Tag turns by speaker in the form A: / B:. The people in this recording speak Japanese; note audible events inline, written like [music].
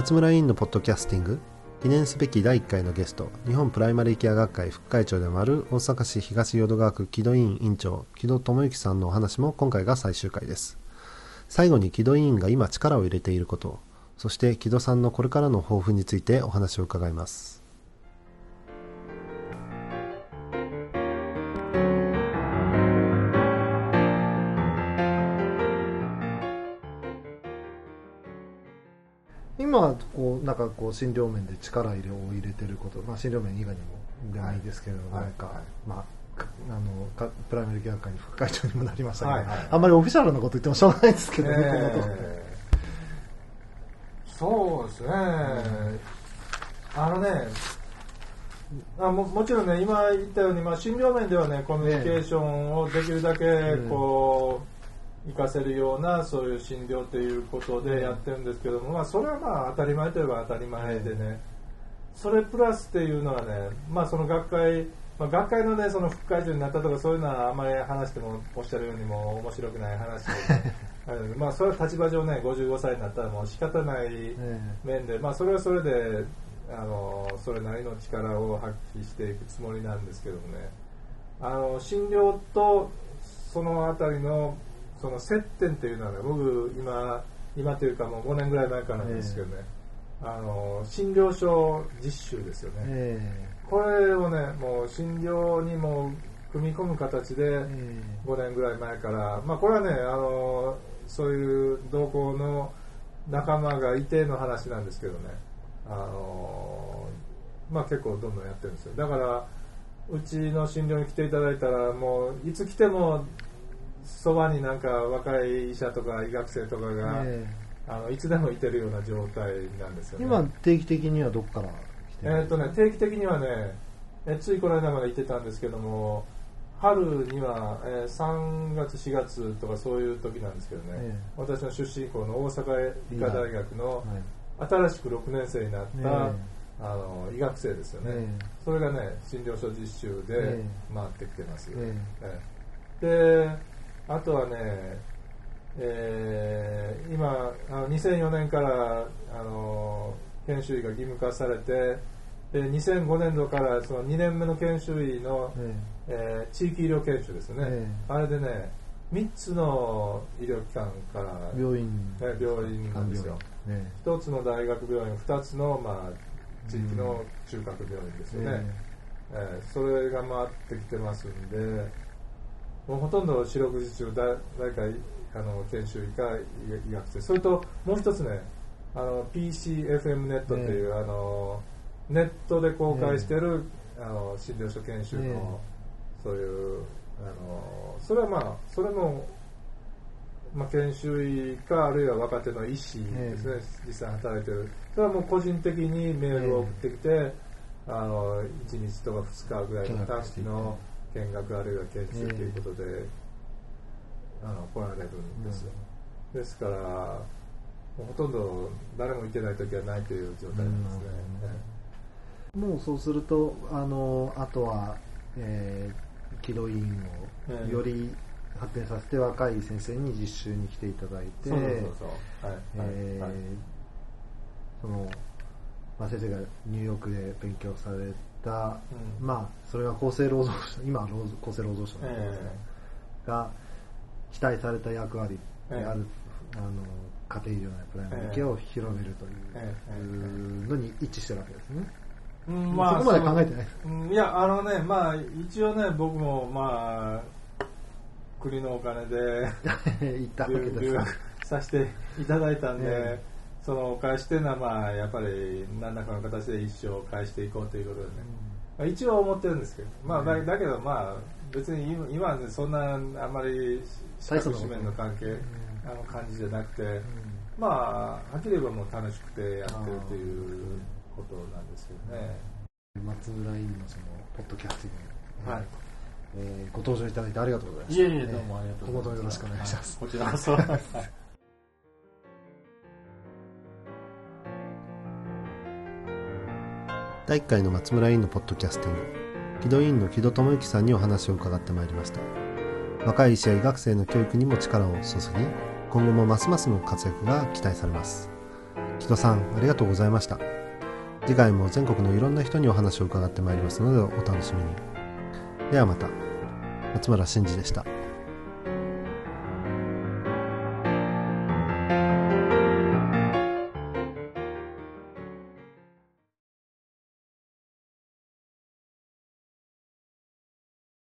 A: 松村委員のポッドキャスティング記念すべき第1回のゲスト日本プライマリーケア学会副会長でもある大阪市東淀川区木戸委員委員長木戸智之さんのお話も今回が最終回です。最後に木戸委員が今力を入れていることそして木戸さんのこれからの抱負についてお話を伺います。今こうなんかこう診療面で力入れを入れてること、まあ、診療面以外にもでもいいですけれども、
B: はい。
A: なんか、
B: はい
A: まあかあのかプライマリーケア学会の副会長にもなりましたけど、
B: はいはい。
A: あんまりオフィシャルなこと言ってもしょうがないですけどね、
B: え。ーそうですね、あのねあももちろんね今言ったように、まあ、診療面ではねコミュニケーションをできるだけこう、活かせるようなそういう診療ということでやってるんですけども、まあ、それはまあ当たり前といえば当たり前でね、それプラスっていうのはね、まあ、その学会、まあ、学会のねその副会長になったとかそういうのはあまり話してもおっしゃるようにも面白くない話。で、[laughs] まあそれは立場上ね55歳になったらもう仕方ない
A: え。
B: 面で、まあ、それはそれであのそれなりの力を発揮していくつもりなんですけどもね。あの診療とそのあたりのその接点っていうのはね僕今今というかもう5年ぐらい前からなんですけどね、あの診療所実習ですよね、
A: え
B: これをねもう診療にも組み込む形で、
A: ええ。
B: 5年ぐらい前から、まあ、これはねあのそういう同行の仲間がいての話なんですけどね。あの、まあ、結構どんどんやってるんですよ。だからうちの診療に来ていただいたらもういつ来てもそばになんか若い医者とか医学生とかが、
A: え
B: あのいつでもいてるような状態なんですよね。
A: 今定期的にはどこから来てる
B: えーっとね、定期的にはね、えついこの間まで行ってたんですけども、春には、えー3月、4月とかそういう時なんですけどね、
A: ええ。
B: 私の出身校の大阪医科大学の
A: はい。
B: 新しく6年生になった、
A: ええ。
B: あの医学生ですよね、
A: ええ。
B: それがね、診療所実習で
A: え
B: 回ってきてます。
A: え。
B: ええ。で、あとはね、えー今あの2004年からあの研修医が義務化されてで2005年度からその2年目の研修医の、
A: え
B: え。ー地域医療研修ですよね、
A: ええ。
B: あれでね3つの医療機関から
A: え病院。
B: ね病院なんですよ。
A: え
B: 1つの大学病院2つの、まあ、地域の中核病院です
A: え
B: よね、えーそれが回ってきてますんでもうほとんど四六時中だ誰かあの研修医か医学生。それともう一つねあの PCFM ネットっていう、あのネットで公開してる、あの診療所研修の、
A: ええ。
B: そういうあのそれはまあそれも、まあ、研修医かあるいは若手の医師ですね、実際働いてる。それはもう個人的にメールを送ってきて、あの1日とか2日ぐらいの短期の見学あるいは研修ということで、あの来られるんですよ、ですからもうほとんど誰も行ってない時はないという状態なんですね、
A: もうそうするとあのあとは、えー、軌道委員
B: ええ。
A: をより発展させて若い先生に実習に来ていただいて
B: そうそうそうそう。はい
A: えー
B: はいはい。
A: その、まあ、先生がニューヨークで勉強された、
B: うん。
A: まあそれが厚生労働省今は労厚生労働省ですけど、
B: え。
A: が期待された役割である、
B: え
A: あの家庭医療のプライマリーケアを広めるという,、
B: ええ
A: のに一致してるわけですね。
B: うん
A: そこまで考えてない。
B: うんいやあのねまあ一応ね僕もまあ国のお金で [laughs]
A: 行ったわけです
B: させていただいたんで、
A: え
B: そのお返しっていうのはまあやっぱり何らかの形で一生返していこうということでね、まあ一応思ってるんですけど、まあ、だだけどまあ別に今今はねそんなあんまり資格紙面の関係、あの感じじゃなくて、まあはっきり言えばもう楽しくてやってるということなんですけどね。
A: 松村委員のそのポッドキャスティング、
B: はい
A: えーご登場いただいてありがとうございました。
B: いえいえ、どうもありがとうございます。
A: 今後ともよろしくお願いします。
B: こちらこそ。
A: 第1回の松村委員のポッドキャスティング木戸委員の木戸智之さんにお話を伺ってまいりました。若い医師や医学生の教育にも力を注ぎ今後もますますの活躍が期待されます。
C: 木戸さんありがとうございました。次回も全国のいろんな人にお話を伺ってまいりますのでお楽しみに。ではまた。松村真二でした。